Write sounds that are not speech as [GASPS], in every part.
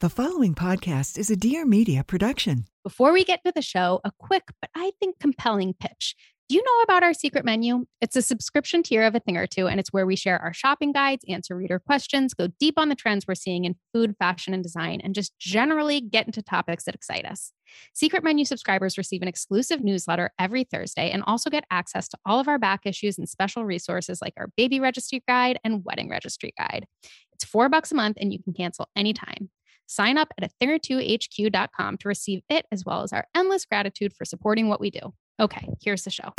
The following podcast is a Dear Media production. Before we get to the show, a quick but I think compelling pitch. Do you know about our secret menu? It's a subscription tier of a thing or two, and it's where we share our shopping guides, answer reader questions, go deep on the trends we're seeing in food, fashion, and design, and just generally get into topics that excite us. Secret menu subscribers receive an exclusive newsletter every Thursday and also get access to all of our back issues and special resources like our baby registry guide and wedding registry guide. It's four bucks a month, and you can cancel anytime. Sign up at a thing2hq.com to receive it as well as our endless gratitude for supporting what we do. Okay, here's the show.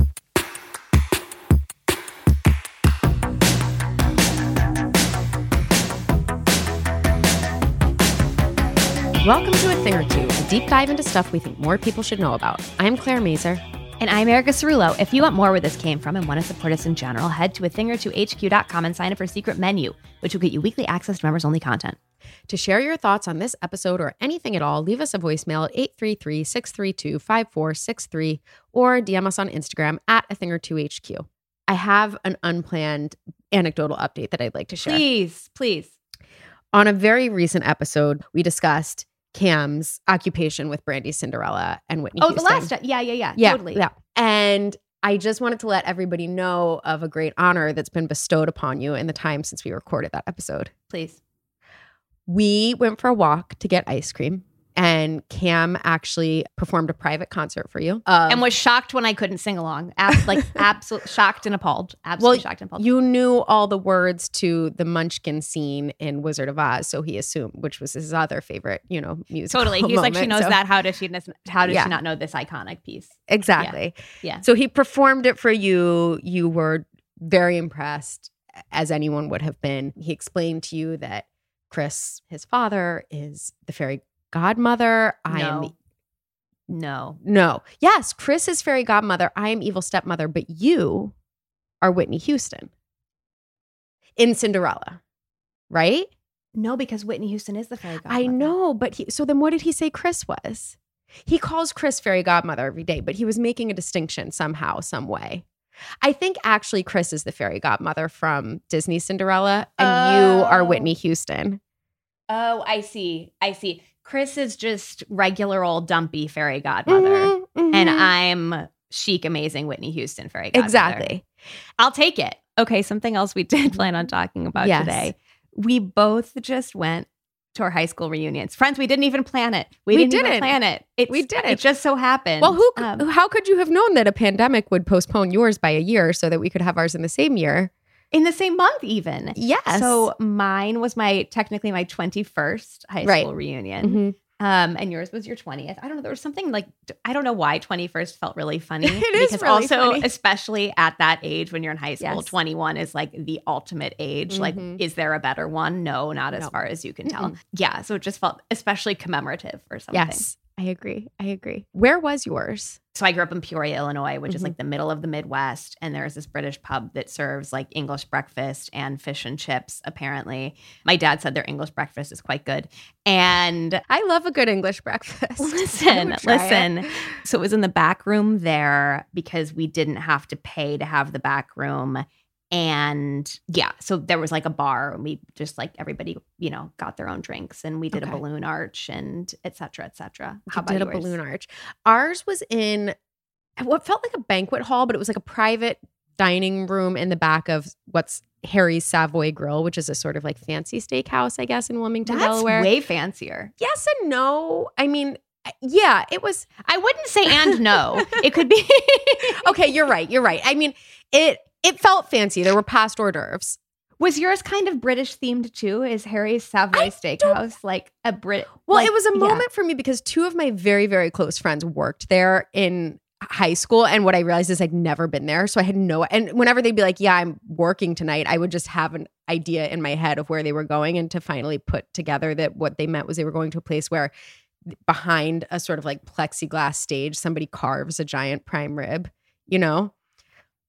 Welcome to A Thing or Two, a deep dive into stuff we think more people should know about. I'm Claire Mazur. And I'm Erica Cerulo. If you want more where this came from and want to support us in general, head to a thing or two HQ.com and sign up for Secret Menu, which will get you weekly access to members only content. To share your thoughts on this episode or anything at all, leave us a voicemail at 833 632 5463 or DM us on Instagram at a thing or two HQ. I have an unplanned anecdotal update that I'd like to share. Please, please. On a very recent episode, we discussed Cam's occupation with Brandy Cinderella and Whitney. Oh, Houston. the last, yeah, yeah, yeah, yeah, totally. yeah. And I just wanted to let everybody know of a great honor that's been bestowed upon you in the time since we recorded that episode. Please. We went for a walk to get ice cream, and Cam actually performed a private concert for you. of- and um, was shocked when I couldn't sing along. Ab- [LAUGHS] like, absolutely shocked and appalled. Absolutely shocked and appalled. you knew all the words to the Munchkin scene in Wizard of Oz, so he assumed, which was his other favorite, you know, music. totally. He's like, she knows so- that. How does she? How does Yeah. she not know this iconic piece? Exactly. Yeah. So he performed it for you. You were very impressed, as anyone would have been. He explained to you that Chris, his father, is the fairy godmother. I am No. No. no. Yes, Chris is fairy godmother. I am evil stepmother, but you are Whitney Houston in Cinderella, right? No, because Whitney Houston is the fairy godmother. I know, but he, so then what did he say Chris was? He calls Chris fairy godmother every day, but he was making a distinction somehow, some way. I think actually Chris is the fairy godmother from Disney Cinderella, and you are Oh. Whitney Houston. Oh, I see. I see. Chris is just regular old dumpy fairy godmother. Mhm, And mhm. I'm chic, amazing Whitney Houston fairy godmother. exactly. I'll take it. Okay, something else we did [LAUGHS] plan on talking about Yes. today. We both just went to our high school reunions. Friends, we didn't even plan it. We, We didn't, didn't. plan it. It's, We didn't. It just so happened. Well, who? Um, how could you have known that a pandemic would postpone yours by a year so that we could have ours in the same year? in the same month, even. Yes. So mine was my technically my 21st high Right. school reunion. Mhm. Um, and yours was your 20th. I don't know. There was something like, I don't know why 21st felt really funny. [LAUGHS] It is because really also, funny. especially at that age when you're in high school, Yes. 21 is like the ultimate age. Like, Mhm. is there a better one? No, not as No. far as you can tell. Mm-mm. Yeah. So it just felt especially commemorative or something. yes, I agree. I agree. Where was yours? So I grew up in Peoria, Illinois, which is Mhm. like the middle of the Midwest. And there's this British pub that serves like English breakfast and fish and chips, apparently. My dad said their English breakfast is quite good. And I love a good English breakfast. [LAUGHS] listen, try it. listen. So it was in the back room there because we didn't have to pay to have the back room. And yeah, so there was like a bar and we just like everybody, you know, got their own drinks and we did Okay. a balloon arch and et cetera, et cetera. You did a balloon arch. Ours was in what felt like a banquet hall, but it was like a private dining room in the back of what's Harry's Savoy Grill, which is a sort of like fancy steakhouse, I guess, in Wilmington, That's Delaware. way fancier. yes and no. I mean, yeah, it was I wouldn't say and no. It could be [LAUGHS] okay. You're right. You're right. I mean, it it felt fancy. There were past hors d'oeuvres. Was yours kind of British themed too? Is Harry's Savoy Steakhouse like a Brit? Well, like- it was a yeah. moment for me because two of my very, very close friends worked there in high school. And what I realized is I'd never been there. So I had no, and whenever they'd be like, yeah, I'm working tonight, I would just have an idea in my head of where they were going. And to finally put together that what they meant was they were going to a place where behind a sort of like plexiglass stage, somebody carves a giant prime rib, you know?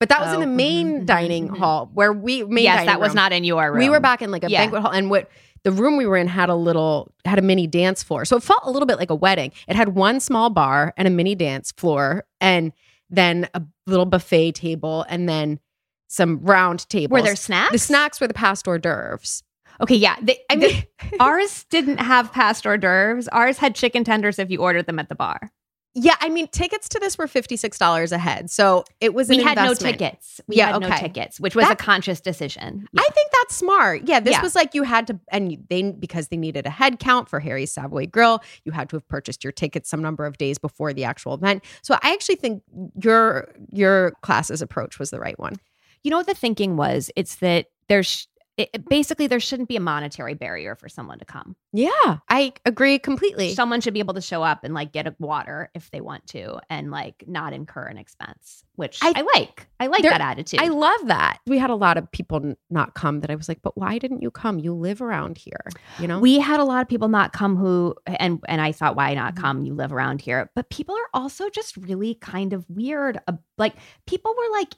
But that was in Oh, the mhm, main mhm, dining mhm. hall where we main yes, that was room. not in your room. We were back in like a Yeah. banquet hall, and what the room we were in had a little had a mini dance floor, so it felt a little bit like a wedding. It had one small bar and a mini dance floor, and then a little buffet table, and then some round tables. Were there snacks? the snacks were the past hors d'oeuvres. Okay, yeah. They, I mean, ours didn't have past hors d'oeuvres. Ours had chicken tenders if you ordered them at the bar. Yeah, I mean, tickets to this were fifty six dollars a head, so it was. We had no tickets. We Yeah, had no okay. tickets, which was That- a conscious decision. I think that's smart. Yeah, this Yeah. was like you had to, and they because they needed a head count for Harry's Savoy Grill, you had to have purchased your tickets some number of days before the actual event. So I actually think your your class's approach was the right one. You know what the thinking was? It's that there's it, it- basically there shouldn't be a monetary barrier for someone to come. Yeah, I agree completely. Someone should be able to show up and like get a water if they want to and like not incur an expense, which I, I- like. I like There- that attitude. I love that. We had a lot of people not come that I was like, but why didn't you come? You live around here, you know? We had a lot of people not come who and and I thought why not Mhm. come you live around here but people are also just really kind of weird like people were like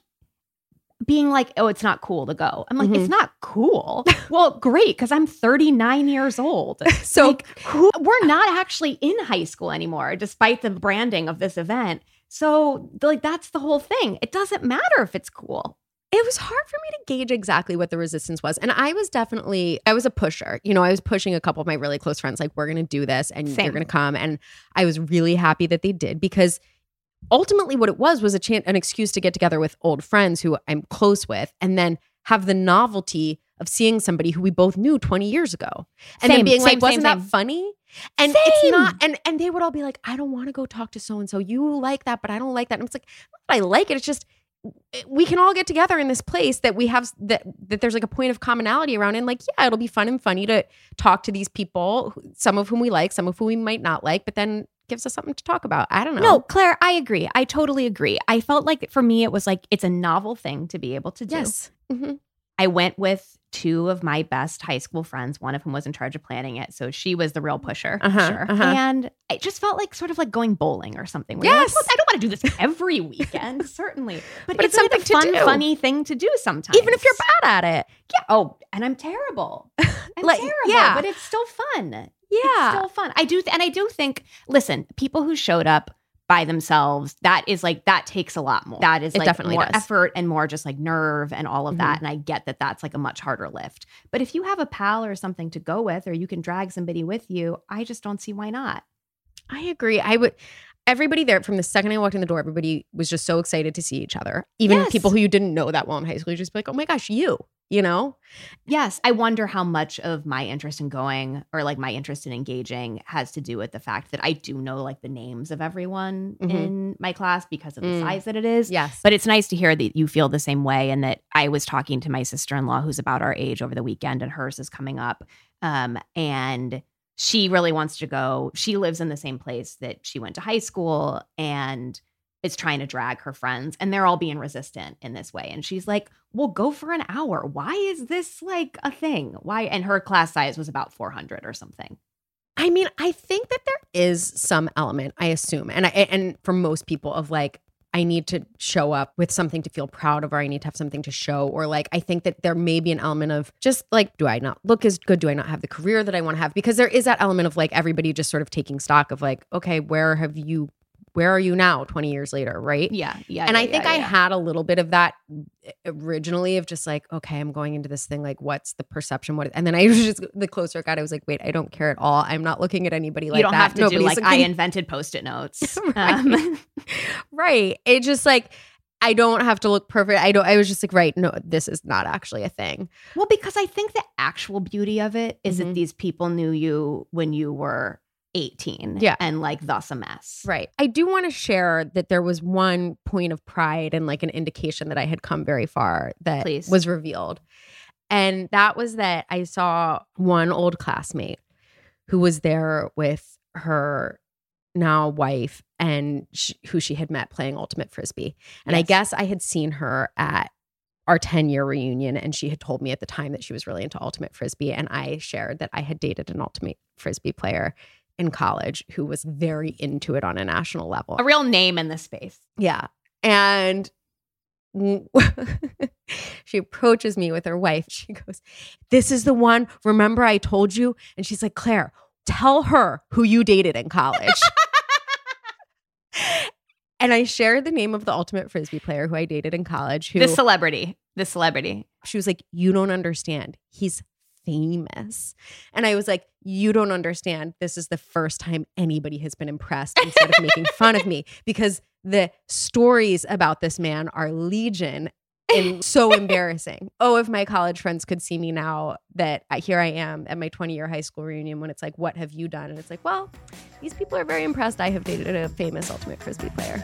being like oh it's not cool to go. I'm like Mhm. it's not cool. [LAUGHS] well great cuz I'm 39 years old. [LAUGHS] so like who we're not actually in high school anymore despite the branding of this event. So like that's the whole thing. It doesn't matter if it's cool. it was hard for me to gauge exactly what the resistance was. And I was definitely, I was a pusher. You know, I was pushing a couple of my really close friends, like, we're going to do this and Same. you're going to come. And I was really happy that they did because ultimately what it was was a chance, an excuse to get together with old friends who I'm close with and then have the novelty of seeing somebody who we both knew 20 years ago. And then Same, being same, like, wasn't that same. funny? And it's not, and and they would all be like, I don't want to go talk to so and so. You like that, but I don't like that. And it's like, I like it. It's just eh, we can all get together in this place that we have that that there's like a point of commonality around and like yeah it'll be fun and funny to talk to these people some of whom we like some of whom we might not like but then gives us something to talk about i don't know No, Claire, I agree. I totally agree. I felt like for me, it was like it's a novel thing to be able to do. yes Mhm. I went with two of my best high school friends, one of whom was in charge of planning it. So she was the real pusher. Uh-huh, sure. uh-huh. And it just felt like sort of like going bowling or something. like, Yes. "Well, I don't want to do this [LAUGHS] every weekend, certainly. But, But it's it something to fun, funny thing to do sometimes. even if you're bad at it Yeah. Oh, and I'm terrible. [LAUGHS] I'm Like, terrible, yeah. but it's still fun. It's yeah still fun. I do, th- and I do think. Listen, people who showed up by themselves, that is like that takes a lot more. That is It like definitely more does. effort and more just like nerve and all of Mhm. that. And I get that that's like a much harder lift. But if you have a pal or something to go with, or you can drag somebody with you, I just don't see why not. i agree i would everybody there from the second i walked in the door everybody was just so excited to see each other even Yes. people who you didn't know that well in high school you just be like oh my gosh you you know Yes, I wonder how much of my interest in going or like my interest in engaging has to do with the fact that I do know like the names of everyone Mhm. in my class because of the Mm. size that it is. yes But it's nice to hear that you feel the same way and that I was talking to my sister in law who's about our age over the weekend and hers is coming up. Um, and she really wants to go. She lives in the same place that she went to high school and is trying to drag her friends and they're all being resistant in this way. And she's like, well, go for an hour. Why is this like a thing? Why? And her class size was about 400 or something. I mean, I think that there is some element, I assume, and I and for most people of like, I need to show up with something to feel proud of, or I need to have something to show, or like, I think that there may be an element of just like, do I not look as good? Do I not have the career that I want to have? Because there is that element of like everybody just sort of taking stock of like, okay, where have you, where are you now, twenty years later, right? Yeah. Yeah. and yeah, I think yeah, I yeah. had a little bit of that originally of just like, okay, I'm going into this thing. Like, what's the perception? What? And then I [LAUGHS] was just the closer it got, I was like, wait, I don't care at all. I'm not looking at anybody like you don't that. have to do Nobody's like I [LAUGHS] invented post-it notes. [LAUGHS] Right. Um, right. It just like I don't have to look perfect. I don't. I was just like, right, no, this is not actually a thing. Well, because I think the actual beauty of it is Mhm. that these people knew you when you were 18. Yeah. And like thus a mess. Right. I do want to share that there was one point of pride and like an indication that I had come very far that Please. was revealed. And that was that I saw one old classmate who was there with her now wife and sh- who she had met playing ultimate frisbee. And I guess I had seen her at our 10 year reunion and she had told me at the time that she was really into ultimate frisbee and I shared that I had dated an ultimate frisbee player in college who was very into it on a national level. A real name in the space. Yeah. And [LAUGHS] she approaches me with her wife. She goes, This is the one. Remember, I told you? And she's like, Claire, tell her who you dated in college. [LAUGHS] and I shared the name of the ultimate frisbee player who I dated in college. Who The celebrity. The celebrity. she was like, You don't understand. He's famous. And I was like, You don't understand. This is the first time anybody has been impressed instead of making fun of me [LAUGHS] because the stories about this man are legion and so [LAUGHS] embarrassing. Oh, if my college friends could see me now that I, here I am at my 20 year high school reunion when it's like, What have you done? And it's like, Well, these people are very impressed. I have dated a famous ultimate frisbee player.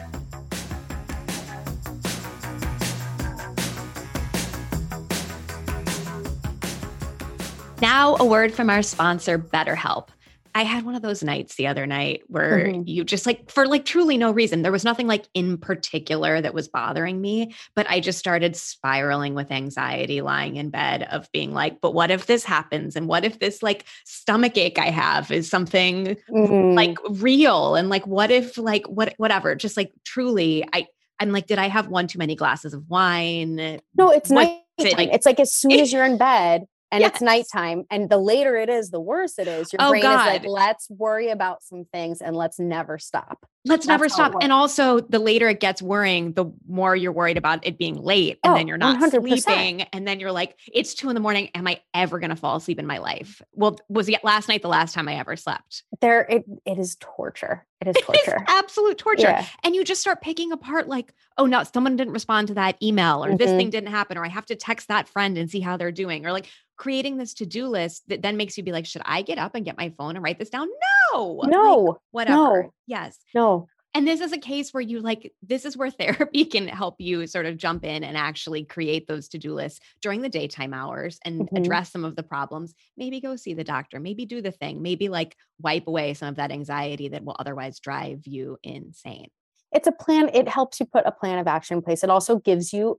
Now, a word from our sponsor, BetterHelp. I had one of those nights the other night where Mhm. you just like, for like truly no reason, there was nothing like in particular that was bothering me, but I just started spiraling with anxiety lying in bed of being like, but what if this happens? And what if this like stomach ache I have is something Mm. like real? And like, what if like, what, whatever, just like truly, I, I'm like, did I have one too many glasses of wine? No, it's nighttime. it like? It's like as soon as you're in bed and Yes. it's nighttime, and the later it is, the worse it is. Your Oh, brain is like, let's worry about some things and let's never stop. Let's That's never stop. And also, the later it gets worrying, the more you're worried about it being late. And Oh, then you're not 100%. sleeping. And then you're like, it's two in the morning. Am I ever going to fall asleep in my life? Well, was last night the last time I ever slept? There, it it is torture. It is torture. absolute torture. Yeah. And you just start picking apart, like, oh no, someone didn't respond to that email, or this Mhm. thing didn't happen, or I have to text that friend and see how they're doing, or like creating this to do list that then makes you be like, should I get up and get my phone and write this down? No, Like, No, whatever. no. Yes. no. And this is a case where you like, this is where [LAUGHS] therapy can help you sort of jump in and actually create those to do lists during the daytime hours and Mhm. address some of the problems. Maybe go see the doctor, maybe do the thing, maybe like wipe away some of that anxiety that will otherwise drive you insane. It's a plan. It helps you put a plan of action in place. It also gives you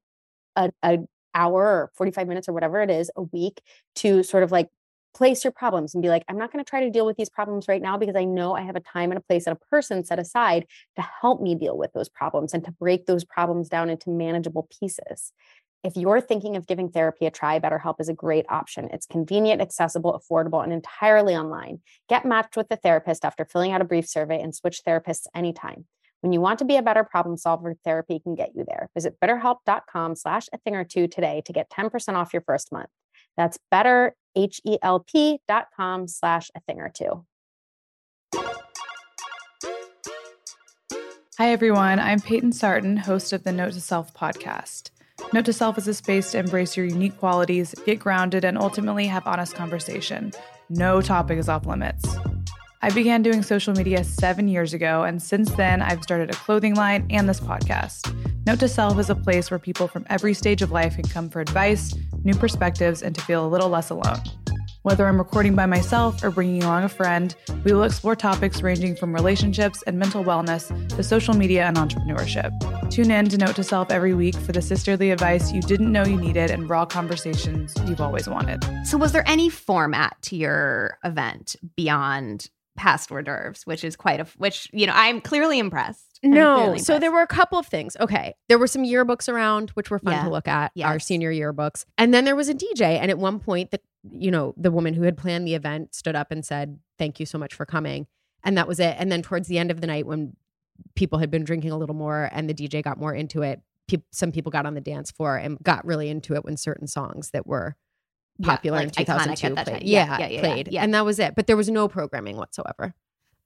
a, a hour or 45 minutes or whatever it is a week to sort of like place your problems and be like, I'm not going to try to deal with these problems right now because I know I have a time and a place and a person set aside to help me deal with those problems and to break those problems down into manageable pieces. If you're thinking of giving therapy a try, BetterHelp is a great option. It's convenient, accessible, affordable, and entirely online. Get matched with a therapist after filling out a brief survey and switch therapists anytime. When you want to be a better problem solver, therapy can get you there. Visit betterhelp.com slash a thing or two today to get 10% off your first month. That's better, H-E-L-P dot com slash a thing or two. Hi, everyone. I'm Peyton Sarton, host of the Note to Self podcast. Note to Self is a space to embrace your unique qualities, get grounded, and ultimately have honest conversation. No topic is off limits. I began doing social media seven years ago, and since then, I've started a clothing line and this podcast. Note to Self is a place where people from every stage of life can come for advice, new perspectives, and to feel a little less alone. Whether I'm recording by myself or bringing along a friend, we will explore topics ranging from relationships and mental wellness to social media and entrepreneurship. Tune in to Note to Self every week for the sisterly advice you didn't know you needed and raw conversations you've always wanted. So, was there any format to your event beyond past hors d'oeuvres, which is quite a, which, you know, I'm clearly impressed. I'm No. clearly So there were a couple of things. Okay. There were some yearbooks around, which were fun Yeah. to look at, our Yes. senior yearbooks. And then there was a DJ. And at one point, the you know, the woman who had planned the event stood up and said, Thank you so much for coming. And that was it. And then towards the end of the night, when people had been drinking a little more and the DJ got more into it, peop some people got on the dance floor and got really into it when certain songs that were Yeah, popular like in iconic at 2002 that played. time. Yeah, Yeah, yeah, yeah, yeah, played. yeah. And that was it. But there was no programming whatsoever.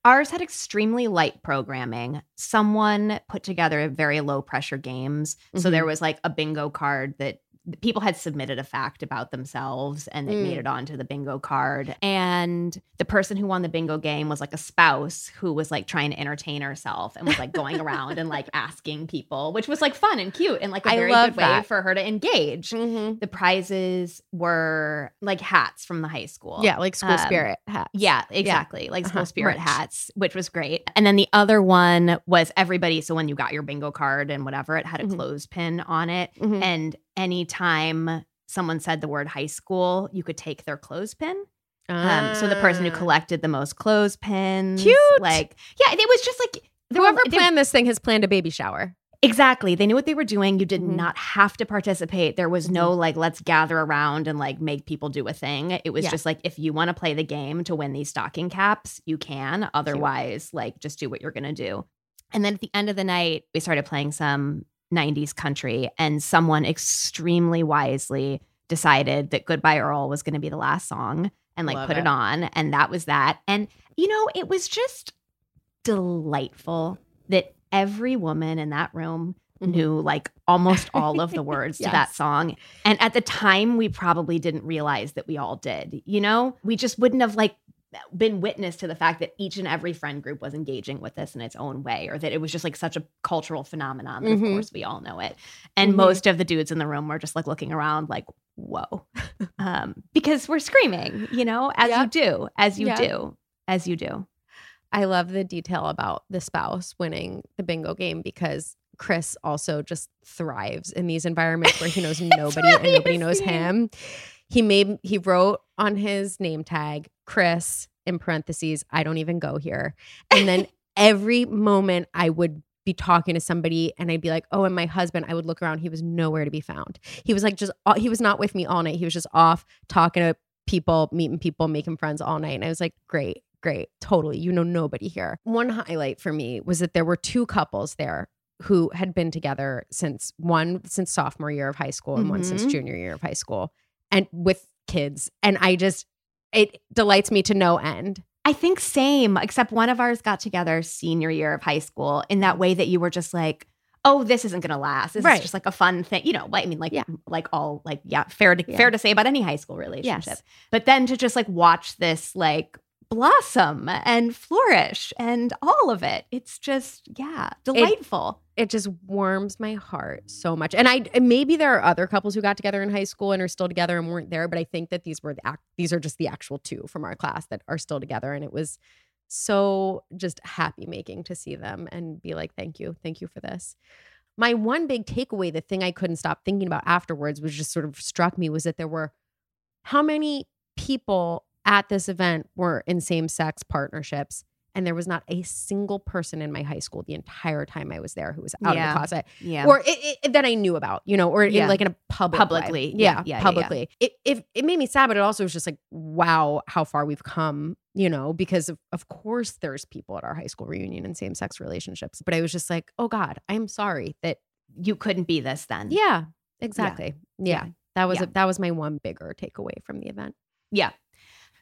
Ours had extremely light programming. Someone put together very low pressure games. So Mhm. there was like a bingo card that people had submitted a fact about themselves and it made Mm. it onto the bingo card. And the person who won the bingo game was like a spouse who was like trying to entertain herself and was like going around and like [LAUGHS] asking people, which was like fun and cute and like a I very good way for her to engage. Mhm. The prizes were like hats from the high school. Yeah, like school Um, spirit hats. Yeah, exactly. Like school Uh-huh. spirit Merch. hats, which was great. And then the other one was everybody. So when you got your bingo card and whatever, it had a Mhm. clothespin on it. Mhm. And anytime someone said the word high school, you could take their clothespin. Um, so the person who Ah. collected the most clothespins, Cute. like yeah, it was just like were- Whoever they- planned this thing has planned a baby shower. Exactly. They knew what they were doing. You did Mhm. not have to participate. There was no like, let's gather around and like make people do a thing. It was Yeah. just like, if you want to play the game to win these stocking caps, you can. Otherwise, like, just do what you're going to do. And then at the end of the night, we started playing some 90s country, and someone extremely wisely decided that Goodbye Earl was going to be the last song and like Love put it. it. on. And that was that. And, you know, it was just delightful that every woman in that room Mhm. knew like almost [LAUGHS] all of the words to that song. And at the time, we probably didn't realize that we all did. You know, we just wouldn't have like been witness to the fact that each and every friend group was engaging with this in its own way, or that it was just like such a cultural phenomenon that, Mhm. of course, we all know it. And Mhm. most of the dudes in the room were just like looking around, like, whoa, [LAUGHS] um, because we're screaming, you know, as you do, as you Yep. do, as you do. I love the detail about the spouse winning the bingo game because Chris also just thrives in these environments where he knows [LAUGHS] nobody and nobody knows him. He made he wrote on his name tag Chris in parentheses I don't even go here. And then [LAUGHS] every moment I would be talking to somebody and I'd be like, "Oh, and my husband." I would look around, he was nowhere to be found. He was like just he was not with me all night. He was just off talking to people, meeting people, making friends all night. And I was like, great, great, totally. You know, nobody here. One highlight for me was that there were two couples there who had been together since one since sophomore year of high school and one since Mhm. junior year of high school and with kids. And I just, it delights me to no end. I think same, except one of ours got together senior year of high school in that way that you were just like, oh, this isn't gonna last. This Right. is just like a fun thing. You know, I mean, like Yeah. like all like, yeah, fair to Yeah. fair to say about any high school relationship. Yes. But then to just like watch this like blossom and flourish and all of it. It's just, yeah, delightful. It just warms my heart so much. And I maybe there are other couples who got together in high school and are still together and weren't there, but I think that these were the act, these are just the actual two from our class that are still together. And it was so just happy making to see them and be like, thank you, thank you for this. My one big takeaway, the thing I couldn't stop thinking about afterwards, which just sort of struck me was that there were how many people at this event were in same sex partnerships. And there was not a single person in my high school the entire time I was there who was out Yeah. of the closet yeah. or it, it, that I knew about, you know, or in, like in a public. Publicly. Yeah, Yeah, yeah, yeah, publicly. It, it it made me sad, but it also was just like, wow, how far we've come, you know, because of, of course there's people at our high school reunion in same sex relationships. But I was just like, oh God, I'm sorry that you couldn't be this then. yeah, exactly. Yeah. Yeah. That was Yeah. a, that was my one bigger takeaway from the event. Yeah.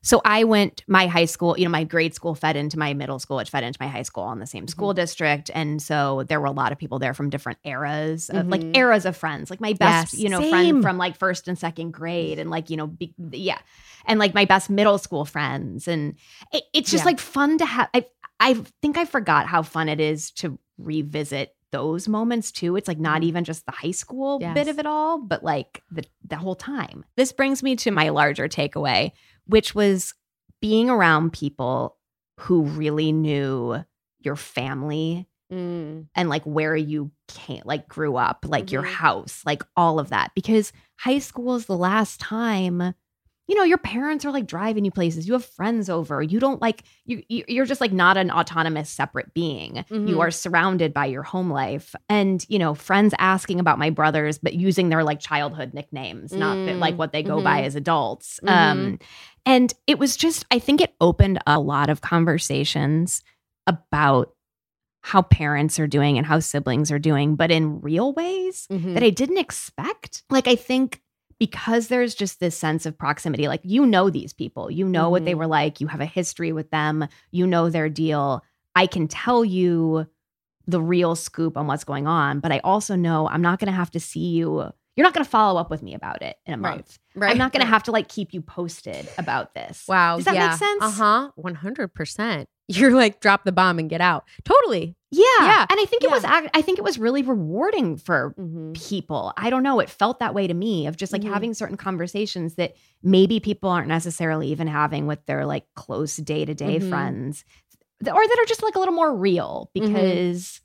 So I went, my high school, you know, my grade school fed into my middle school, which fed into my high school on the same school Mm-hmm. district. And so there were a lot of people there from different eras of like Mhm. eras of friends, like my best, Yes, you know, same. friend from like first and second grade and like, you know, be, yeah. And like my best middle school friends. And it, it's just Yeah. like fun to have. I, I think I forgot how fun it is to revisit those moments too. It's like not Mhm. even just the high school bit of it all, but like the the whole time. This brings me to my larger takeaway, which was being around people who really knew your family Mm. and like where you came like grew up, like your Mhm. house, like all of that. Because high school is the last time you know your parents are like driving you places you have friends over you don't like you you- you're just like not an autonomous separate being you Mhm. are surrounded by your home life and you know friends asking about my brothers but using their like childhood nicknames not that, like Mm. what they go by Mhm. as adults um and it was just i think it opened a lot of conversations about how parents are doing and how siblings are doing but in real ways Mhm. that I didn't expect. Like, I think because there's just this sense of proximity. Like you know these people, you know what they Mhm. were like, you have a history with them, you know their deal. I can tell you the real scoop on what's going on, but I also know I'm not going to have to see you. You're not going to follow up with me about it in a month. Right. right I'm not going to have to like keep you posted about this. Wow. Does that yeah. make sense? Uh huh. One hundred percent. You're like drop the bomb and get out. Totally. Yeah. Yeah. And I think it was I think it was really rewarding for Mm-hmm. people. I don't know. It felt that way to me of just like Mhm. having certain conversations that maybe people aren't necessarily even having with their like close day to day friends or that are just like a little more real Mhm. because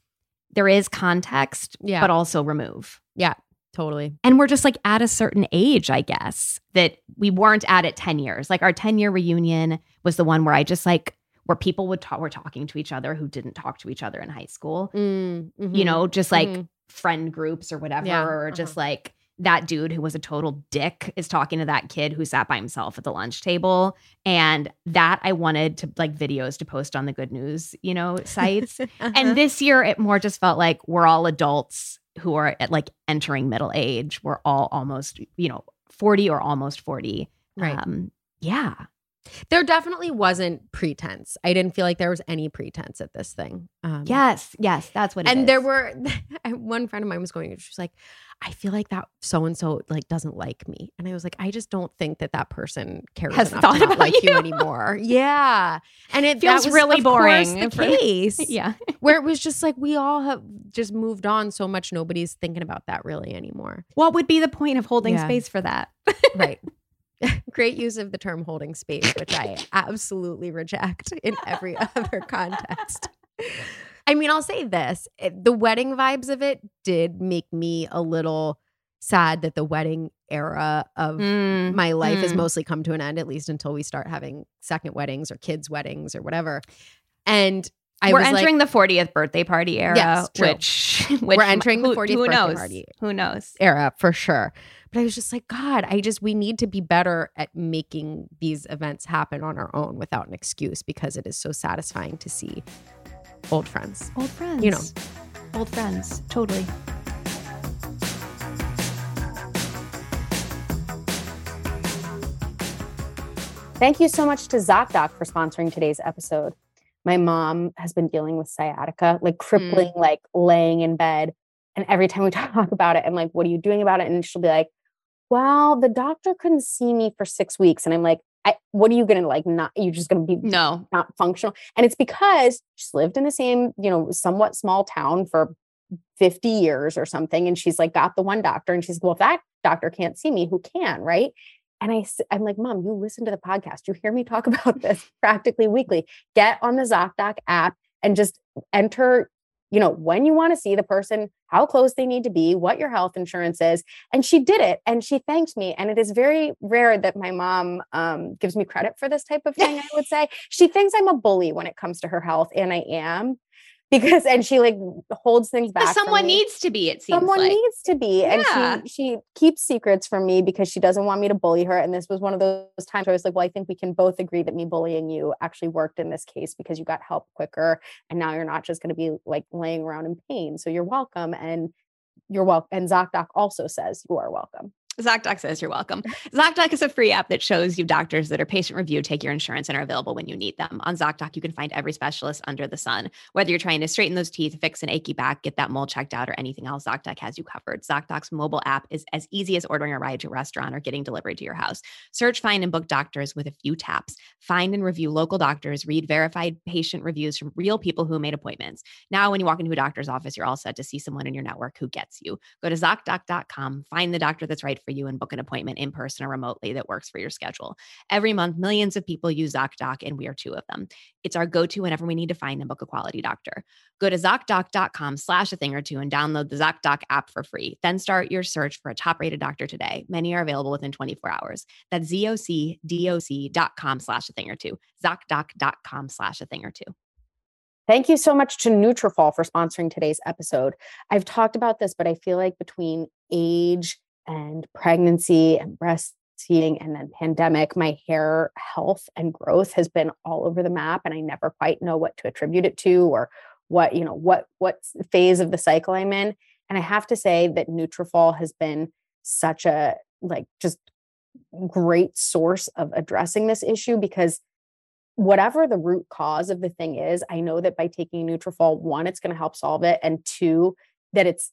there is context, Yeah. but also remove. Yeah. Totally. And we're just like at a certain age, I guess, that we weren't at it 10 years. Like our 10 year reunion was the one where I just like, where people would talk, were talking to each other who didn't talk to each other in high school Mm, you mhm. know, just like Mhm. friend groups or whatever, Yeah, or uh-huh. just like that dude who was a total dick is talking to that kid who sat by himself at the lunch table. And that I wanted to like videos to post on the good news, you know, sites. [LAUGHS] Uh-huh. and this year it more just felt like we're all adults who are at like entering middle age. We're all almost, you know, 40 or almost 40. Right. Um, yeah. There definitely wasn't pretense. I didn't feel like there was any pretense at this thing. Um, Yes. Yes. That's what it and there were [LAUGHS] one friend of mine was going she was like i feel like that so and so like doesn't like me and i was like i just don't think that that person cares Has enough thought to not about like you. you. [LAUGHS] anymore yeah and it Feels that was, really of course, boring the case [LAUGHS] Yeah. where it was just like we all have just moved on so much nobody's thinking about that really anymore What would be the point of holding Yeah. space for that? right [LAUGHS] great use of the term holding space which i [LAUGHS] absolutely reject in every [LAUGHS] other context i mean i'll say this it- the wedding vibes of it did make me a little sad that the wedding era of Mm, my life has mm. mostly come to an end at least until we start having second weddings or kids weddings or whatever and I we're entering like, the 40th birthday party era, Yes, which, which We're entering the who- 40th who birthday knows? party. Who knows? era for sure. But I was just like, God, I just, we need to be better at making these events happen on our own without an excuse because it is so satisfying to see old friends. Old friends. You know. old friends. Totally. Thank you so much to ZocDoc for sponsoring today's episode. My mom has been dealing with sciatica, like crippling, mm. like laying in bed. And every time we [LAUGHS] talk about it, I'm like, what are you doing about it? And she'll be like, well, the doctor couldn't see me for six weeks. And I'm like, I, what are you going to like? Not, you're just going to be No. not functional. And it's because she's lived in the same, you know, somewhat small town for 50 years or something. And she's like, got the one doctor. And she's, well, if that doctor can't see me, who can? Right. And I, I'm like, Mom, you listen to the podcast. You hear me talk [LAUGHS] about this practically weekly. Get on the ZocDoc app and just enter, you know, when you want to see the person, how close they need to be, what your health insurance is. And she did it and she thanked me. And it is very rare that my mom um, gives me credit for this type of thing, I would say. She thinks I'm a bully when it comes to her health, and I am. Because and she like holds things back. But someone needs to be, it seems someone like. needs to be Yeah. and she she keeps secrets from me because she doesn't want me to bully her and this was one of those times where i was like well i think we can both agree that me bullying you actually worked in this case because you got help quicker and now you're not just going to be like laying around in pain so you're welcome and you're welcome and ZocDoc also says you are welcome ZocDoc says you're welcome. ZocDoc is a free app that shows you doctors that are patient reviewed, take your insurance, and are available when you need them. On ZocDoc, you can find every specialist under the sun. Whether you're trying to straighten those teeth, fix an achy back, get that mole checked out, or anything else, ZocDoc has you covered. ZocDoc's mobile app is as easy as ordering a ride to a restaurant or getting delivered to your house. Search, find, and book doctors with a few taps. Find and review local doctors. Read verified patient reviews from real people who made appointments. Now, when you walk into a doctor's office, you're all set to see someone in your network who gets you. Go to ZocDoc.com, find the doctor that's right for you, and book an appointment in person or remotely that works for your schedule. Every month, millions of people use ZocDoc, and we are two of them. It's our go-to whenever we need to find and book a quality doctor. Go to ZocDoc.com slash a thing or two and download the ZocDoc app for free. Then start your search for a top-rated doctor today. Many are available within 24 hours. That's ZocDoc.com slash a thing or two. ZocDoc.com slash a thing or two. Thank you so much to Nutrafol for sponsoring today's episode. I've talked about this, but I feel like between age and pregnancy and breastfeeding and then pandemic, my hair health and growth has been all over the map and I never quite know what to attribute it to or what, you know, what what phase of the cycle I'm in. And I have to say that Nutrafol has been such a like just great source of addressing this issue because whatever the root cause of the thing is, I know that by taking Nutrafol, one, it's going to help solve it, and two, that it's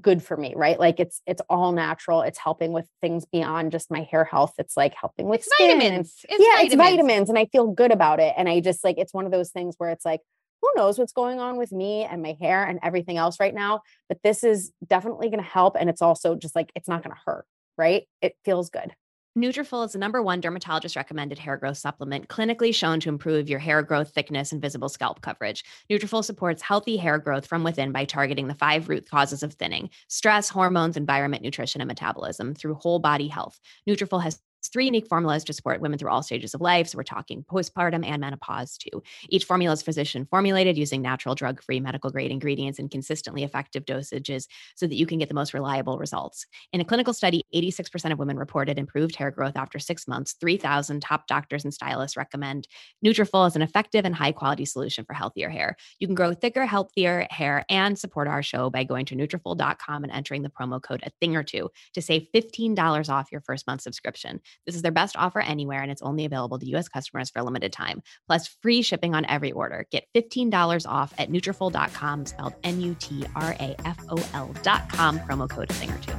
good for me, right? Like it's it's all natural. It's helping with things beyond just my hair health. It's like helping with It's skin vitamins. It's yeah, vitamins. it's vitamins, and I feel good about it. And I just like it's one of those things where it's like, who knows what's going on with me and my hair and everything else right now, but this is definitely going to help, and it's also just like it's not going to hurt, right? It feels good. Nutrafol is the number one dermatologist recommended hair growth supplement, clinically shown to improve your hair growth, thickness, and visible scalp coverage. Nutrafol supports healthy hair growth from within by targeting the five root causes of thinning: stress, hormones, environment, nutrition, and metabolism through whole body health. Nutrafol has three unique formulas to support women through all stages of life. So we're talking postpartum and menopause too. Each formula is physician formulated using natural, drug-free, medical-grade ingredients and consistently effective dosages so that you can get the most reliable results. In a clinical study, 86% of women reported improved hair growth after six months. 3,000 top doctors and stylists recommend Nutrafol as an effective and high-quality solution for healthier hair. You can grow thicker, healthier hair and support our show by going to Nutrafol.com and entering the promo code a thing or two to save $15 off your first month subscription. This is their best offer anywhere, and it's only available to U.S. customers for a limited time. Plus, free shipping on every order. Get $15 off at Nutrafol.com, spelled N-U-T-R-A-F-O-L dot com, promo code a thing or two.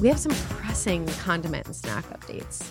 We have some pressing condiment and snack updates.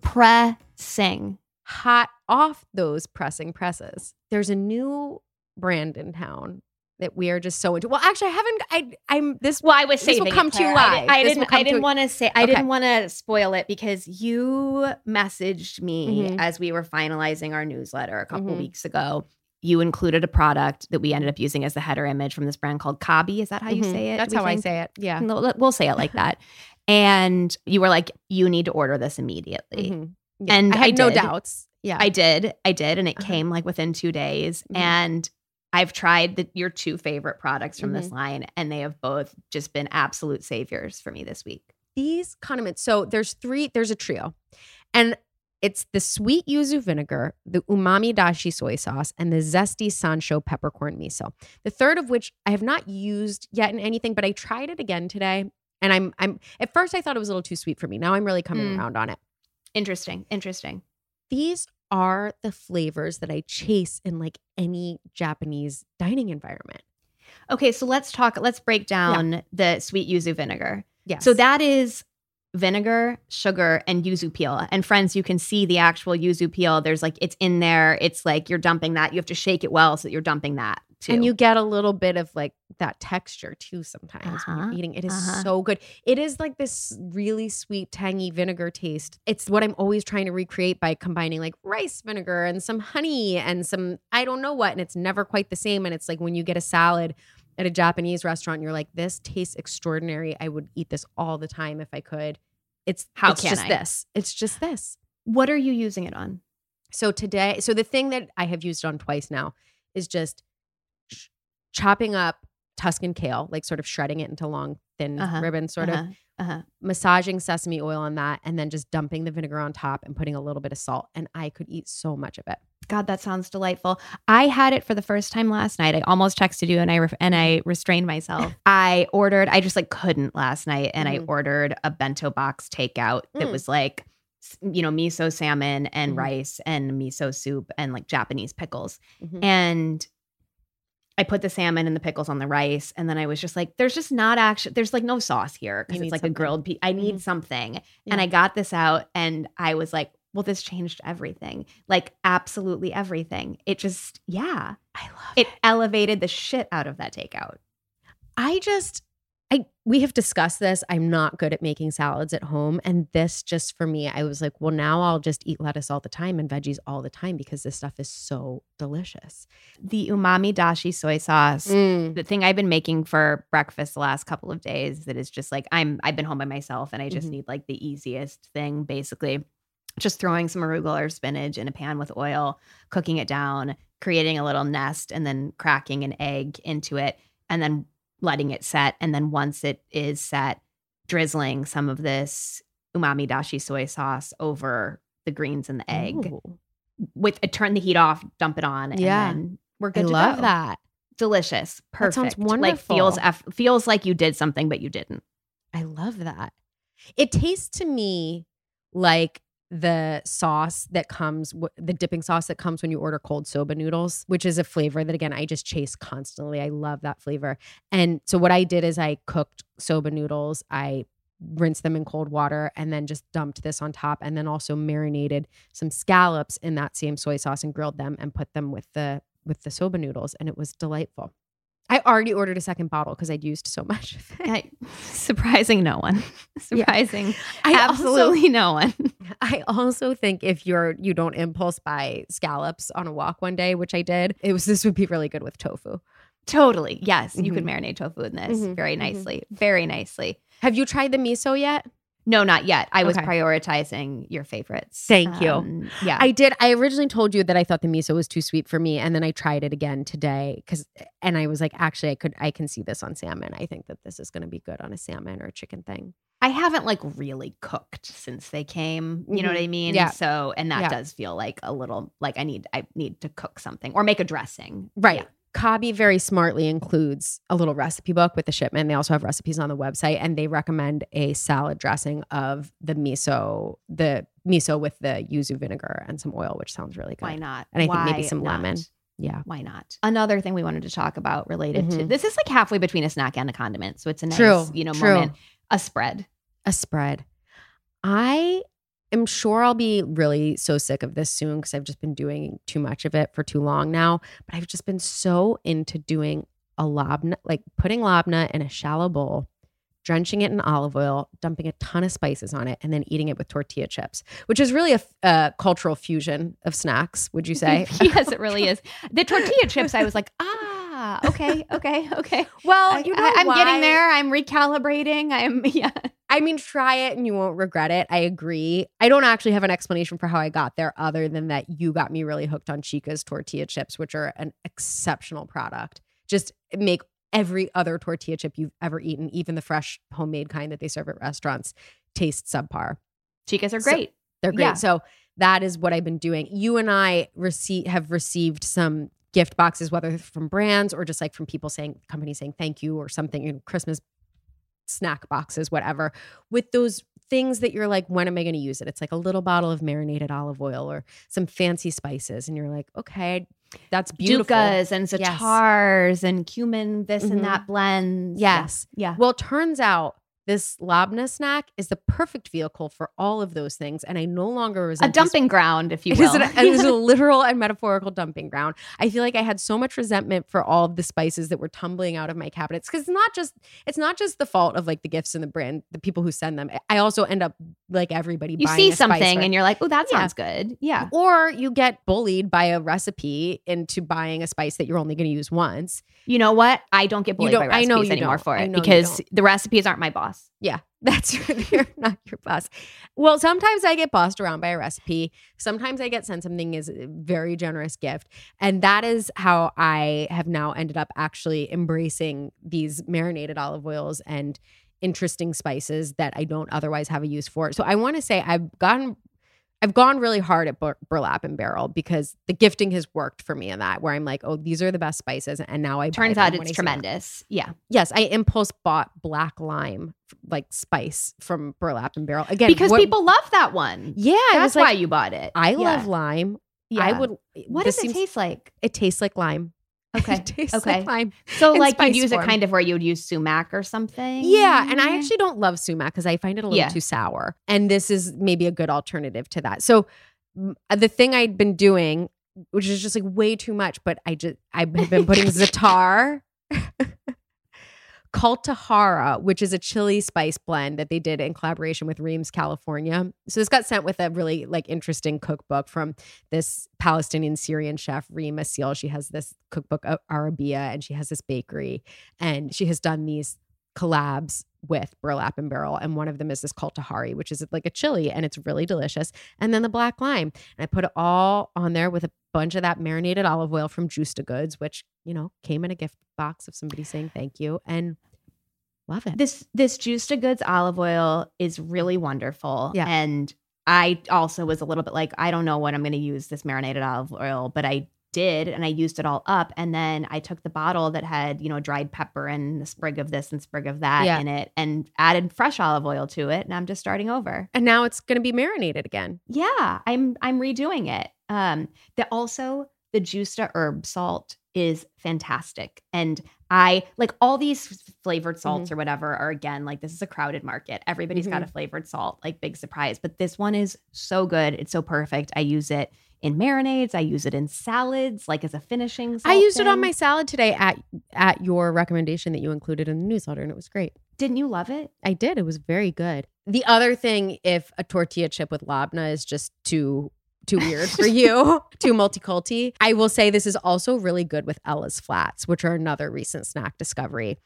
Pressing. Hot off those pressing presses. There's a new brand in town that we are just so into. Well, actually, I haven't. I I'm this. Well, I was saying This will come it, too Claire. live. I, I This will didn't. I didn't want to say. I Okay. didn't want to spoil it because you messaged me Mhm. as we were finalizing our newsletter a couple Mhm. weeks ago. You included a product that we ended up using as the header image from this brand called Cabi. Is that how you Mhm. say it? That's we how I say it. Yeah. We'll say it like that. [LAUGHS] And you were like, "You need to order this immediately." Mhm. Yeah. And I had I no doubts. Yeah. I did. I did. And it Uh-huh. came like within two days. Mhm. And I've tried the, your two favorite products from Mm-hmm. this line, and they have both just been absolute saviors for me this week. these condiments. So there's three, there's a trio. And it's the sweet yuzu vinegar, the umami dashi soy sauce, and the zesty sansho peppercorn miso. The third of which I have not used yet in anything, but I tried it again today. And I'm I'm at first I thought it was a little too sweet for me. Now I'm really coming Mm. around on it. Interesting. Interesting. These are the flavors that I chase in like any Japanese dining environment. Okay, so let's talk. Let's break down the sweet yuzu vinegar. Yes. So that is vinegar, sugar, and yuzu peel. And friends, you can see the actual yuzu peel. There's like it's in there. It's like you're dumping that. You have to shake it well so that you're dumping that too. And you get a little bit of like that texture too sometimes when Uh-huh, you're eating. It is uh-huh. so good. It is like this really sweet, tangy vinegar taste. It's what I'm always trying to recreate by combining like rice vinegar and some honey and some, I don't know what. And it's never quite the same. And it's like when you get a salad at a Japanese restaurant, you're like, this tastes extraordinary. I would eat this all the time if I could. It's How it's can just I? this. It's just this. what are you using it on? So today, so the thing that I have used on twice now is just chopping up Tuscan kale, like sort of shredding it into long, thin Uh-huh, ribbons, sort of Uh-huh, uh-huh. massaging sesame oil on that, and then just dumping the vinegar on top and putting a little bit of salt. And I could eat so much of it. God, that sounds delightful. I had it for the first time last night. I almost texted you and I re- and I restrained myself. [LAUGHS] I ordered. I just like couldn't last night, and I Mhm. ordered a bento box takeout that Mm. was like, you know, miso salmon and Mhm. rice and miso soup and like Japanese pickles. Mhm. And I put the salmon and the pickles on the rice, and then I was just like, "There's just not actually. There's like no sauce here because it's like something. a grilled. Pe- I need Mhm. something." Yeah. And I got this out, and I was like, "Well, this changed everything. Like absolutely everything. It just, yeah, I love it. it elevated the shit out of that takeout." I just I we have discussed this. I'm not good at making salads at home and this just for me I was like, well now I'll just eat lettuce all the time and veggies all the time because this stuff is so delicious. The umami dashi soy sauce. the thing I've been making for breakfast the last couple of days that is just like I'm I've been home by myself and I just Mhm. need like the easiest thing basically just throwing some arugula or spinach in a pan with oil, cooking it down, creating a little nest and then cracking an egg into it and then letting it set and then once it is set drizzling some of this umami dashi soy sauce over the greens and the egg Ooh. with uh, turn the heat off, dump it on Yeah. we're I good to love go. that. delicious, That sounds perfect. Like feels feels like you did something, but you didn't. I love that. It tastes to me like the sauce that comes, the dipping sauce that comes when you order cold soba noodles, which is a flavor that, again, I just chase constantly. I love that flavor. And so, what I did is I cooked soba noodles. I rinsed them in cold water and then just dumped this on top and then also marinated some scallops in that same soy sauce and grilled them and put them with the with the soba noodles and it was delightful. I already ordered a second bottle because I'd used so much of it. I, surprising no one. [LAUGHS] Surprising I also- absolutely no one. I also think if you're you don't impulse buy scallops on a walk one day, which I did, it was this would be really good with tofu. Totally. Yes, you could Mhm. marinate tofu in this Mhm, very mhm. nicely. Very nicely. Have you tried the miso yet? No, not yet. I was Okay. prioritizing your favorites. Thank you. Um, yeah. I did. I originally told you that I thought the miso was too sweet for me, and then I tried it again today because, and I was like, actually, I could, I can see this on salmon. I think that this is going to be good on a salmon or a chicken thing. I haven't like really cooked since they came. You know what I mean? Yeah. So, and that Yeah. does feel like a little like I need I need to cook something or make a dressing. Right. Yeah. Cabi very smartly includes a little recipe book with the shipment. They also have recipes on the website and they recommend a salad dressing of the miso, the miso with the yuzu vinegar and some oil, which sounds really good. Why not? And I think maybe Why some lemon. Yeah. Why not? Another thing we wanted to talk about related to Mhm. this is like halfway between a snack and a condiment. So it's a nice, True, you know, true. moment. A spread. A spread. I am sure I'll be really so sick of this soon because I've just been doing too much of it for too long now. But I've just been so into doing a labna, like putting labna in a shallow bowl, drenching it in olive oil, dumping a ton of spices on it, and then eating it with tortilla chips, which is really a cultural fusion of snacks, would you say? [LAUGHS] yes, it really [LAUGHS] is. The tortilla chips, I was like, ah, okay, okay, okay. well, I, you know am why? getting there. I'm recalibrating. I'm [LAUGHS] yeah. I mean, try it and you won't regret it. I agree. I don't actually have an explanation for how I got there other than that you got me really hooked on Chicas tortilla chips, which are an exceptional product. Just make every other tortilla chip you've ever eaten, even the fresh homemade kind that they serve at restaurants, taste subpar. Chicas are So- great. They're great. Yeah. So that is what I've been doing. You and I receive have received some gift boxes, whether from brands or just like from people saying companies saying thank you or something, you know, Christmas snack boxes, whatever, with those things that you're like, when am I going to use it? It's like a little bottle of marinated olive oil or some fancy spices. And you're like, okay, that's beautiful. Dukas and zatars and cumin, this Mhm. and that blends. Yes. Yeah. Well, it turns out this labna snack is the perfect vehicle for all of those things. And I no longer A resent this dumping ground, if you [LAUGHS] It will. is, an, it is a [LAUGHS] literal and metaphorical dumping ground. I feel like I had so much resentment for all of the spices that were tumbling out of my cabinets because it's not just it's not just the fault of like the gifts and the brand, the people who send them. I also end up like everybody. you buying see a something and you're like, oh, that Yeah. sounds good. Yeah. or you get bullied by a recipe into buying a spice that you're only going to use once. You know what? I don't get bullied don't- by I know anymore don't. for it because the recipes aren't my boss. Yeah, [LAUGHS] that's you're not your boss. Well, sometimes I get bossed around by a recipe. Sometimes I get sent something as a very generous gift. And that is how I have now ended up actually embracing these marinated olive oils and interesting spices that I don't otherwise have a use for. So I want to say I've gotten I've gone really hard at bur- burlap and barrel because the gifting has worked for me in that where I'm like, oh, these are the best spices, and now I Turns out it's tremendous. Yeah. Yes, I impulse bought black lime like spice from burlap and barrel again Because what- people love that one. Yeah, That's was like, why you bought it. I Yeah. love lime. Yeah. I would. What does it seems- taste like? It tastes like lime. Okay. [LAUGHS] it Okay. like. So like you'd use it form. kind of where you would use sumac or something. Yeah, and I actually don't love sumac because I find it a little Yeah. too sour. And this is maybe a good alternative to that. So uh, the thing I'd been doing, which is just like way too much, but I just I've been [LAUGHS] putting zatar. [LAUGHS] Cultahara, which is a chili spice blend that they did in collaboration with Reem's, California. So this got sent with a really like interesting cookbook from this Palestinian Syrian chef Reem Assil. She has this cookbook uh, Arabiyya and she has this bakery and she has done these collabs with burlap and barrel and one of them is this cultahari which is like a chili and it's really delicious and then the black lime and i put it all on there with a bunch of that marinated olive oil from Gjusta Goods which you know came in a gift box of somebody saying thank you and love it This this Gjusta Goods olive oil is really wonderful. Yeah. And I also was a little bit like, I don't know what I'm going to use this marinated olive oil, but I did and I used it all up. And then I took the bottle that had, you know, dried pepper and a sprig of this and sprig of that Yeah. in it and added fresh olive oil to it. And I'm just starting over. And now it's going to be marinated again. Yeah, I'm I'm redoing it. Um, that also the Gjusta herb salt is fantastic, and I like all these flavored salts mm-hmm. or whatever are again like this is a crowded market. Everybody's got a mm-hmm. flavored salt, like big surprise. But this one is so good. It's so perfect. I use it in marinades. I use it in salads, like as a finishing. I used it on my salad today at at your recommendation that you included in the newsletter, and it was great. Didn't you love it? I did. It was very good. The other thing, if a tortilla chip with labna is just too too weird for you, [LAUGHS] too multiculti, I will say this is also really good with Ella's flats, which are another recent snack discovery.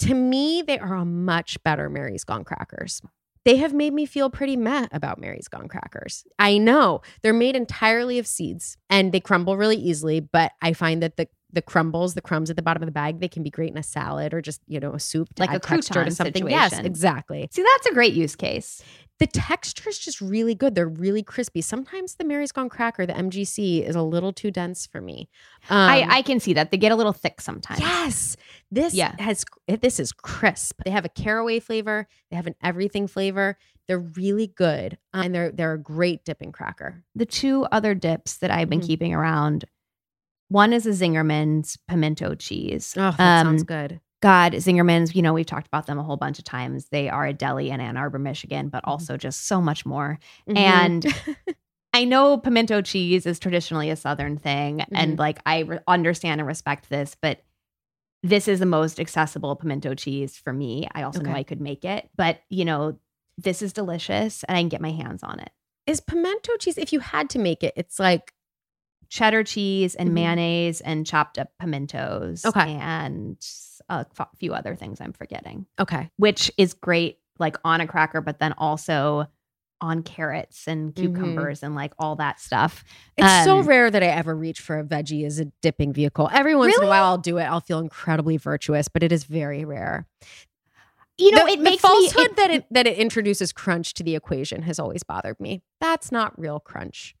To me, they are a much better Mary's Gone crackers. They have made me feel pretty meh about Mary's Gone crackers. I know they're made entirely of seeds and they crumble really easily, but I find that the the crumbles, the crumbs at the bottom of the bag, they can be great in a salad or just, you know, a soup Like a add texture to crouton something. Yes, exactly. See, that's a great use case. The texture is just really good. They're really crispy. Sometimes the Mary's Gone Cracker, the MGC, is a little too dense for me. Um, I I can see that they get a little thick sometimes. yes, this Yeah. has this is crisp. They have a caraway flavor. They have an everything flavor. They're really good, uh, and they're they're a great dipping cracker. the two other dips that I've been Mhm. keeping around. One is a Zingerman's pimento cheese. Oh, that sounds Um, good. God, Zingerman's, you know, we've talked about them a whole bunch of times. They are a deli in Ann Arbor, Michigan, but also just so much more. Mhm. And [LAUGHS] I know pimento cheese is traditionally a Southern thing, and like I re- understand and respect this, but this is the most accessible pimento cheese for me. I also know I could make it, but you know, this is delicious and I can get my hands on it. is pimento cheese. If you had to make it, it's like cheddar cheese and Mhm. mayonnaise and chopped up pimentos. Okay. And a few other things I'm forgetting, okay. which is great, like on a cracker, but then also on carrots and cucumbers and like all that stuff. It's so Um, rare that I ever reach for a veggie as a dipping vehicle. Every once in a while, I'll do it. I'll feel incredibly virtuous, but it is very rare. You know, the, it the makes me. falsehood it- that it that it introduces crunch to the equation has always bothered me. That's not real crunch.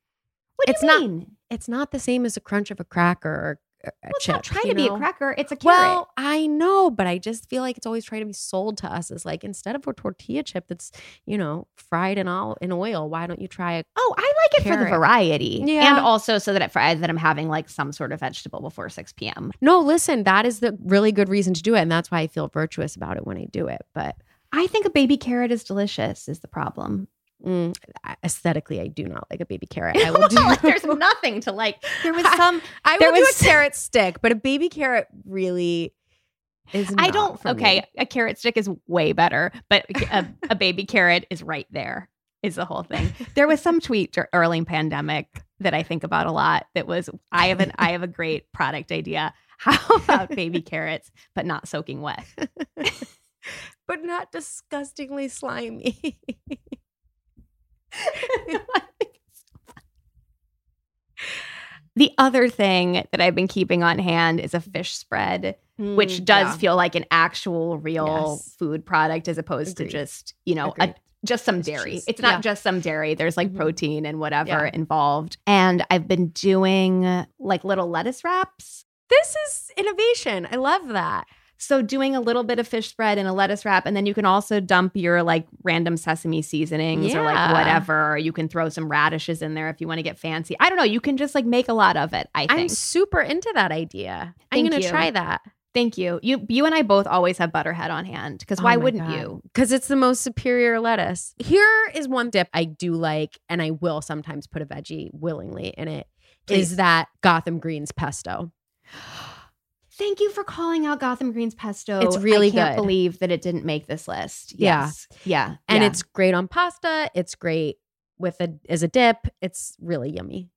what do it's you not- mean? It's not the same as a crunch of a cracker or a, Well, it's chip. not trying to be a cracker. It's a carrot. Well, I know, but I just feel like it's always trying to be sold to us as like instead of a tortilla chip that's you know fried in all in oil, why don't you try a oh, I like it for the variety, Yeah. and also so that it fries that I'm having like some sort of vegetable before six p.m. No, listen, that is the really good reason to do it. And that's why I feel virtuous about it when I do it. But I think a baby carrot is delicious. Is the problem? Mm, aesthetically, I do not like a baby carrot. I will [LAUGHS] do there's nothing to like. There was some. I there will do was- a carrot stick, but a baby carrot really is I don't. Okay, me. a carrot stick is way better, but a, a baby carrot is right there. Is the whole thing. There was some tweet early pandemic that I think about a lot. That was I have an I have a great product idea. How [LAUGHS] about baby carrots, but not soaking wet? [LAUGHS] but not disgustingly slimy. [LAUGHS] the other thing that I've been keeping on hand is a fish spread. which Mm, does yeah. feel like an actual real Yes. food product as opposed Agreed. to just you know a, just some Just dairy cheese. it's not Yeah. just some dairy there's like Mhm. protein and whatever Yeah. involved and i've been doing like little lettuce wraps This is innovation. I love that. So doing a little bit of fish spread in a lettuce wrap and then you can also dump your like random sesame seasonings or like whatever or you can throw some radishes in there if you want to get fancy i don't know you can just like make a lot of it i I'm super into that idea. I'm going to try that. thank you you you and i both always have butterhead on hand because oh why wouldn't you Because it's the most superior lettuce. Here is one dip I do like, and I will sometimes put a veggie willingly in it. Is Please. that Gotham Greens pesto? [GASPS] [GASPS] [GASPS] Thank you for calling out Gotham Greens pesto. It's really I can't good. believe that it didn't make this list. Yeah. Yes. Yeah. And yeah. it's great on pasta. It's great with a as a dip. It's really yummy.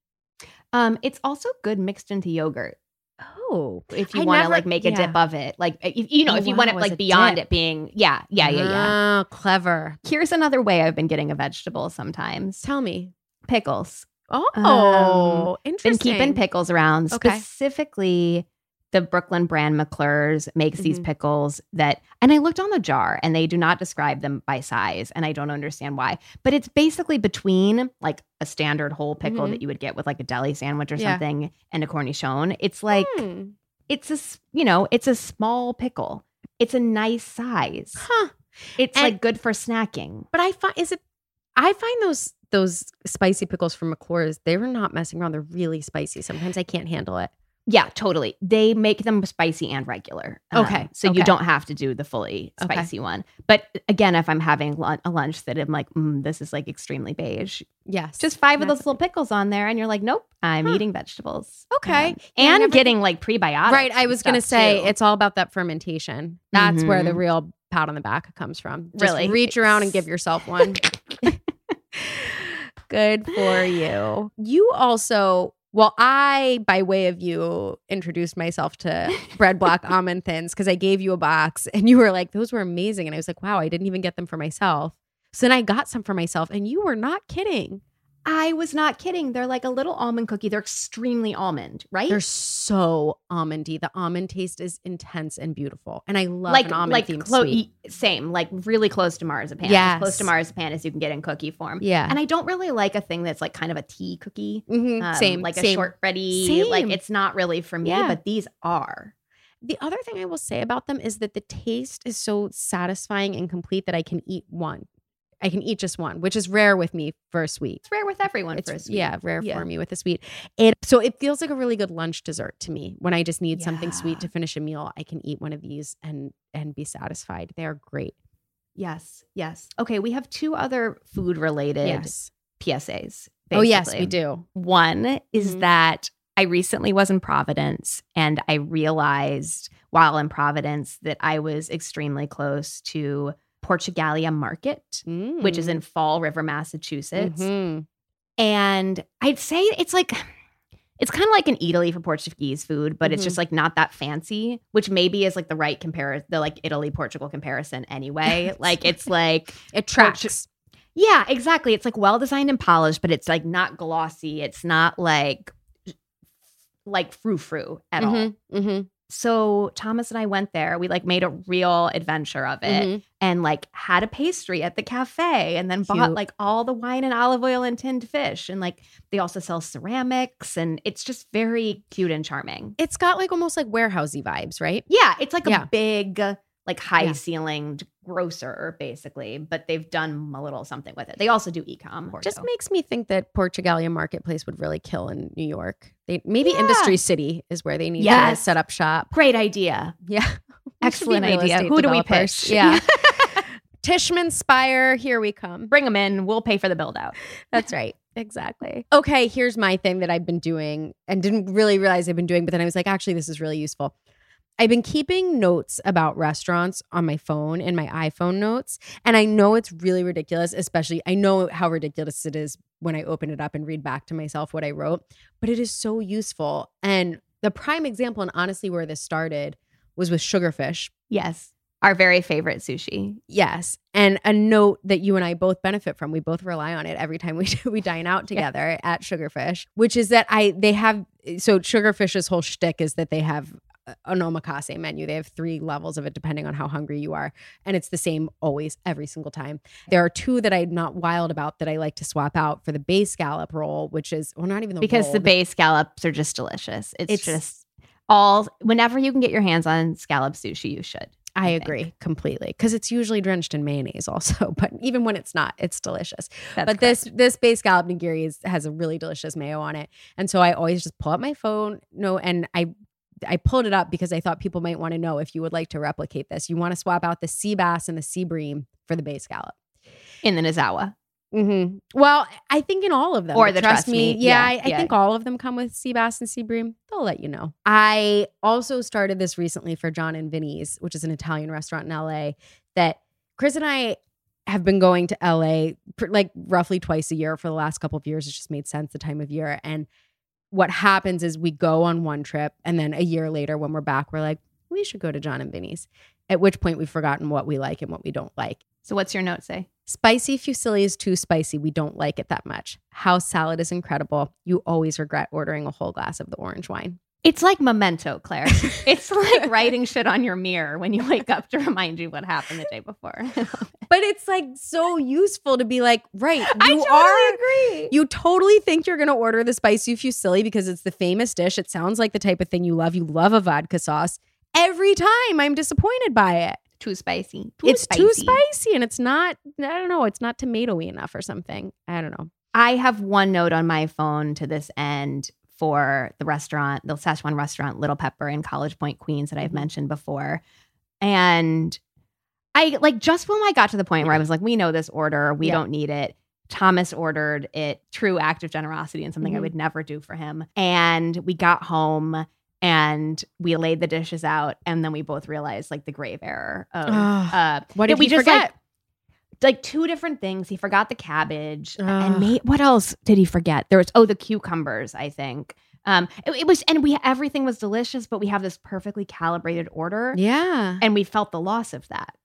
um it's also good mixed into yogurt Oh, if you want to like make a dip of it. Like if, you know, Oh, if you want it wow, as a like beyond dip. it being yeah, yeah, yeah, yeah. Ah, clever. Here's another way I've been getting a vegetable sometimes. Tell me. Pickles. Oh, Um, Been keeping pickles around Okay. specifically the Brooklyn brand McClure's makes these Mhm. pickles that, and I looked on the jar and they do not describe them by size, and I don't understand why. But it's basically between like a standard whole pickle Mhm. that you would get with like a deli sandwich or Yeah. something and a cornichon. It's like Hmm. it's a, you know it's a small pickle. It's a nice size. Huh. It's And- like good for snacking. But I find is it I find those those spicy pickles from McClure's, they were not messing around. They're really spicy. Sometimes I can't handle it. Yeah, totally. They make them spicy and regular. Um, Okay, so okay. you don't have to do the fully Okay. spicy one. But again, if I'm having a lunch that I'm like, mm, this is like extremely beige, Yes. just five of those little pickles on there, and you're like, nope, I'm Huh. eating vegetables. Okay. Um, and never- getting like prebiotics. Right. I was going to say too. it's all about that fermentation. That's where the Mhm. real pat on the back comes from. Just Really? reach around and give yourself one. [LAUGHS] Good for you. You also, well, I, by way of you, introduced myself to [LAUGHS] Breadblok Almond Thins because I gave you a box [LAUGHS] and you were like, those were amazing. And I was like, wow, I didn't even get them for myself. So then I got some for myself and you were not kidding. I was not kidding. They're like a little almond cookie. They're extremely almond, right? They're so almondy. The almond taste is intense and beautiful. And I love like almond like clo- sweet. same, like really close to marzipan. Yes. As close to marzipan as you can get in cookie form. Yeah. And I don't really like a thing that's like kind of a tea cookie. Mhm. um, same. like same. a shortbready. Like it's not really for me, Yeah. but these are. The other thing I will say about them is that the taste is so satisfying and complete that I can eat one. I can eat just one, which is rare with me for a sweet. It's rare with everyone It's for a sweet. yeah, rare Yeah. for me with a sweet. It so it feels like a really good lunch dessert to me. When I just need something sweet to finish a meal, I can eat one of these and and be satisfied. They are great. Yes. Yes. Okay. We have two other food related Yes. PSAs. Oh yes, we do. One is Mhm. that I recently was in Providence and I realized while in Providence that I was extremely close to Portugalia Market, which is in Fall River, Massachusetts. Mhm. And I'd say it's like it's kind of like an Eataly for Portuguese food, but it's Mhm. just like not that fancy, which maybe is like the right comparison, the like Eataly Portugal comparison anyway. [LAUGHS] like it's like It tracks. yeah, exactly. It's like well designed and polished, but it's like not glossy. It's not like like frou frou at all. So Thomas and I went there. We like made a real adventure of it mhm. and like had a pastry at the cafe and then bought like all the wine and olive oil and tinned fish. And like they also sell ceramics and it's just very cute and charming. It's got like almost like warehousey vibes, right? Yeah, it's like Yeah. a big, like high Yeah. ceilinged grocer basically, but they've done a little something with it. They also do e-com. Just makes me think that Portugalia Marketplace would really kill in New York. They maybe Yeah. Industry City is where they need to set up shop. Great idea. Yeah. [LAUGHS] We should be Excellent idea. Who do we pitch? [LAUGHS] Yeah. [LAUGHS] Tishman Speyer, here we come. Bring them in. We'll pay for the build out. That's right. Exactly. Okay, here's my thing that I've been doing and didn't really realize I've been doing, but then I was like, actually, this is really useful. I've been keeping notes about restaurants on my phone in my iPhone notes. And I know it's really ridiculous, especially I know how ridiculous it is when I open it up and read back to myself what I wrote, but it is so useful. And the prime example, and honestly, where this started was with Sugarfish. Yes. Our very favorite sushi. Yes, and a note that you and I both benefit from. We both rely on it every time we [LAUGHS] we dine out together at Sugarfish, which is that I they have so Sugarfish's whole shtick is that they have an omakase menu. They have three levels of it depending on how hungry you are, and it's the same always every single time. There are two that I'm not wild about that I like to swap out for the base scallop roll, which is well not even the because roll, the base scallops are just delicious. It's, It's- just all whenever you can get your hands on scallop sushi, you should. I I think. agree completely because it's usually drenched in mayonnaise also, [LAUGHS] but even when it's not, it's delicious. That's but this this base scallop nigiri is, has a really delicious mayo on it, and so I always just pull up my phone. No, and I I pulled it up because I thought people might want to know if you would like to replicate this. You want to swap out the sea bass and the sea bream for the bay scallop. in the Nozawa. Mm-hmm. Well, I think in all of them, Or the trust Trust me. Me. Yeah, Yeah, I, I yeah. think all of them come with sea bass and sea bream. They'll let you know. I also started this recently for John and Vinny's, which is an Italian restaurant in LA. That Chris and I have been going to LA pr- like roughly twice a year for the last couple of years. It just made sense the time of year. And what happens is we go on one trip, and then a year later, when we're back, we're like, we should go to John and Vinny's. At which point, we've forgotten what we like and what we don't like. So what's your note say? Spicy fusilli is too spicy. We don't like it that much. House salad is incredible. You always regret ordering a whole glass of the orange wine. It's like memento, Claire. [LAUGHS] it's like writing shit on your mirror when you wake up to remind you what happened the day before. [LAUGHS] But it's like so useful to be like, right, you I totally are agree. You totally think you're going to order the spicy fusilli because it's the famous dish. It sounds like the type of thing you love. You love a vodka sauce. Every time I'm disappointed by it. too spicy. Too it's spicy. too spicy and it's not, I don't know, it's not tomatoey enough or something. I don't know. I have one note on my phone to this end for the restaurant, the Szechuan restaurant, Little Pepper in College Point, Queens, that I've Mm-hmm. mentioned before. And I like just when I got to the point where I was like, we know this order, we Yeah. don't need it. Thomas ordered it, true act of generosity and something I Mhm. would never do for him. And we got home and we laid the dishes out, and then we both realized like the grave error of Ugh. uh, What did we just forget? like two different things. He forgot the cabbage Ugh. and made, what else did he forget? There was oh the cucumbers, I think. Um, it, it was and we everything was delicious, but we have this perfectly calibrated order, Yeah. and we felt the loss of that.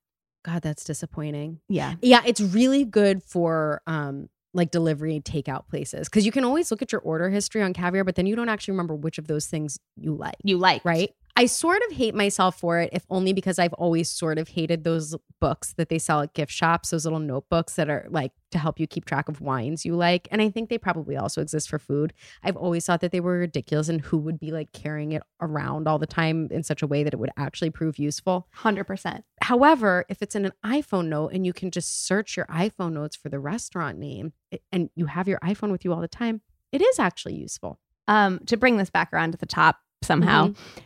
God, that's disappointing. Yeah, Yeah, it's really good for um like delivery takeout places because you can always look at your order history on caviar, but then you don't actually remember which of those things you like. you like right? I sort of hate myself for it, if only because I've always sort of hated those books that they sell at gift shops, those little notebooks that are like to help you keep track of wines you like. And I think they probably also exist for food. I've always thought that they were ridiculous and who would be like carrying it around all the time in such a way that it would actually prove useful. hundred percent. However, if it's in an iPhone note and you can just search your iPhone notes for the restaurant name and you have your iPhone with you all the time, it is actually useful. Um, to bring this back around to the top somehow, Mm-hmm.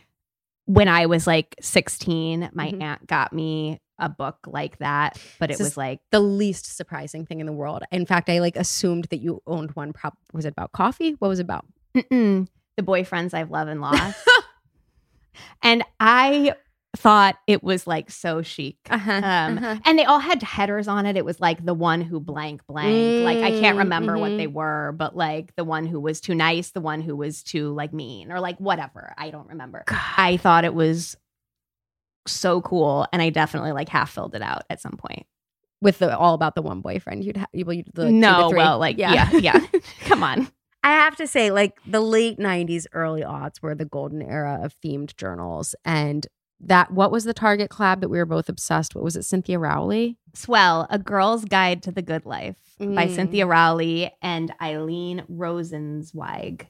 When I was like sixteen, my Mhm. aunt got me a book like that, but it This is was like the least surprising thing in the world. In fact, I like assumed that you owned one. Prop was it about coffee? What was it about? Mm-mm. the boyfriends I've loved and lost. [LAUGHS] and I thought it was like so chic. Uh-huh, Um, uh-huh. And they all had headers on it. It was like the one who blank blank. like I can't Mm, remember what mhm. they were, but like the one who was too nice, the one who was too like mean, or like whatever. I don't remember. I thought it was so cool, and I definitely like half filled it out at some point. With the all about the one boyfriend you'd have. You, you'd, the, no, three. well, like yeah, yeah. [LAUGHS] Come on. I have to say, like the late '90s, early aughts were the golden era of themed journals, and that what was the Target collab that we were both obsessed? with? was it? Cynthia Rowley. Swell, A Girl's Guide to the Good Life by Mm. Cynthia Rowley and Ilene Rosenzweig.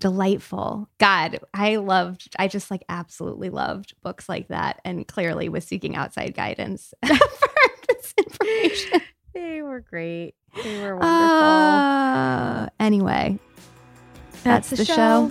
Delightful. God, I loved, I just like absolutely loved books like that and clearly was seeking outside guidance [LAUGHS] for this information. They were great. They were wonderful. Uh, anyway, that's, the, show.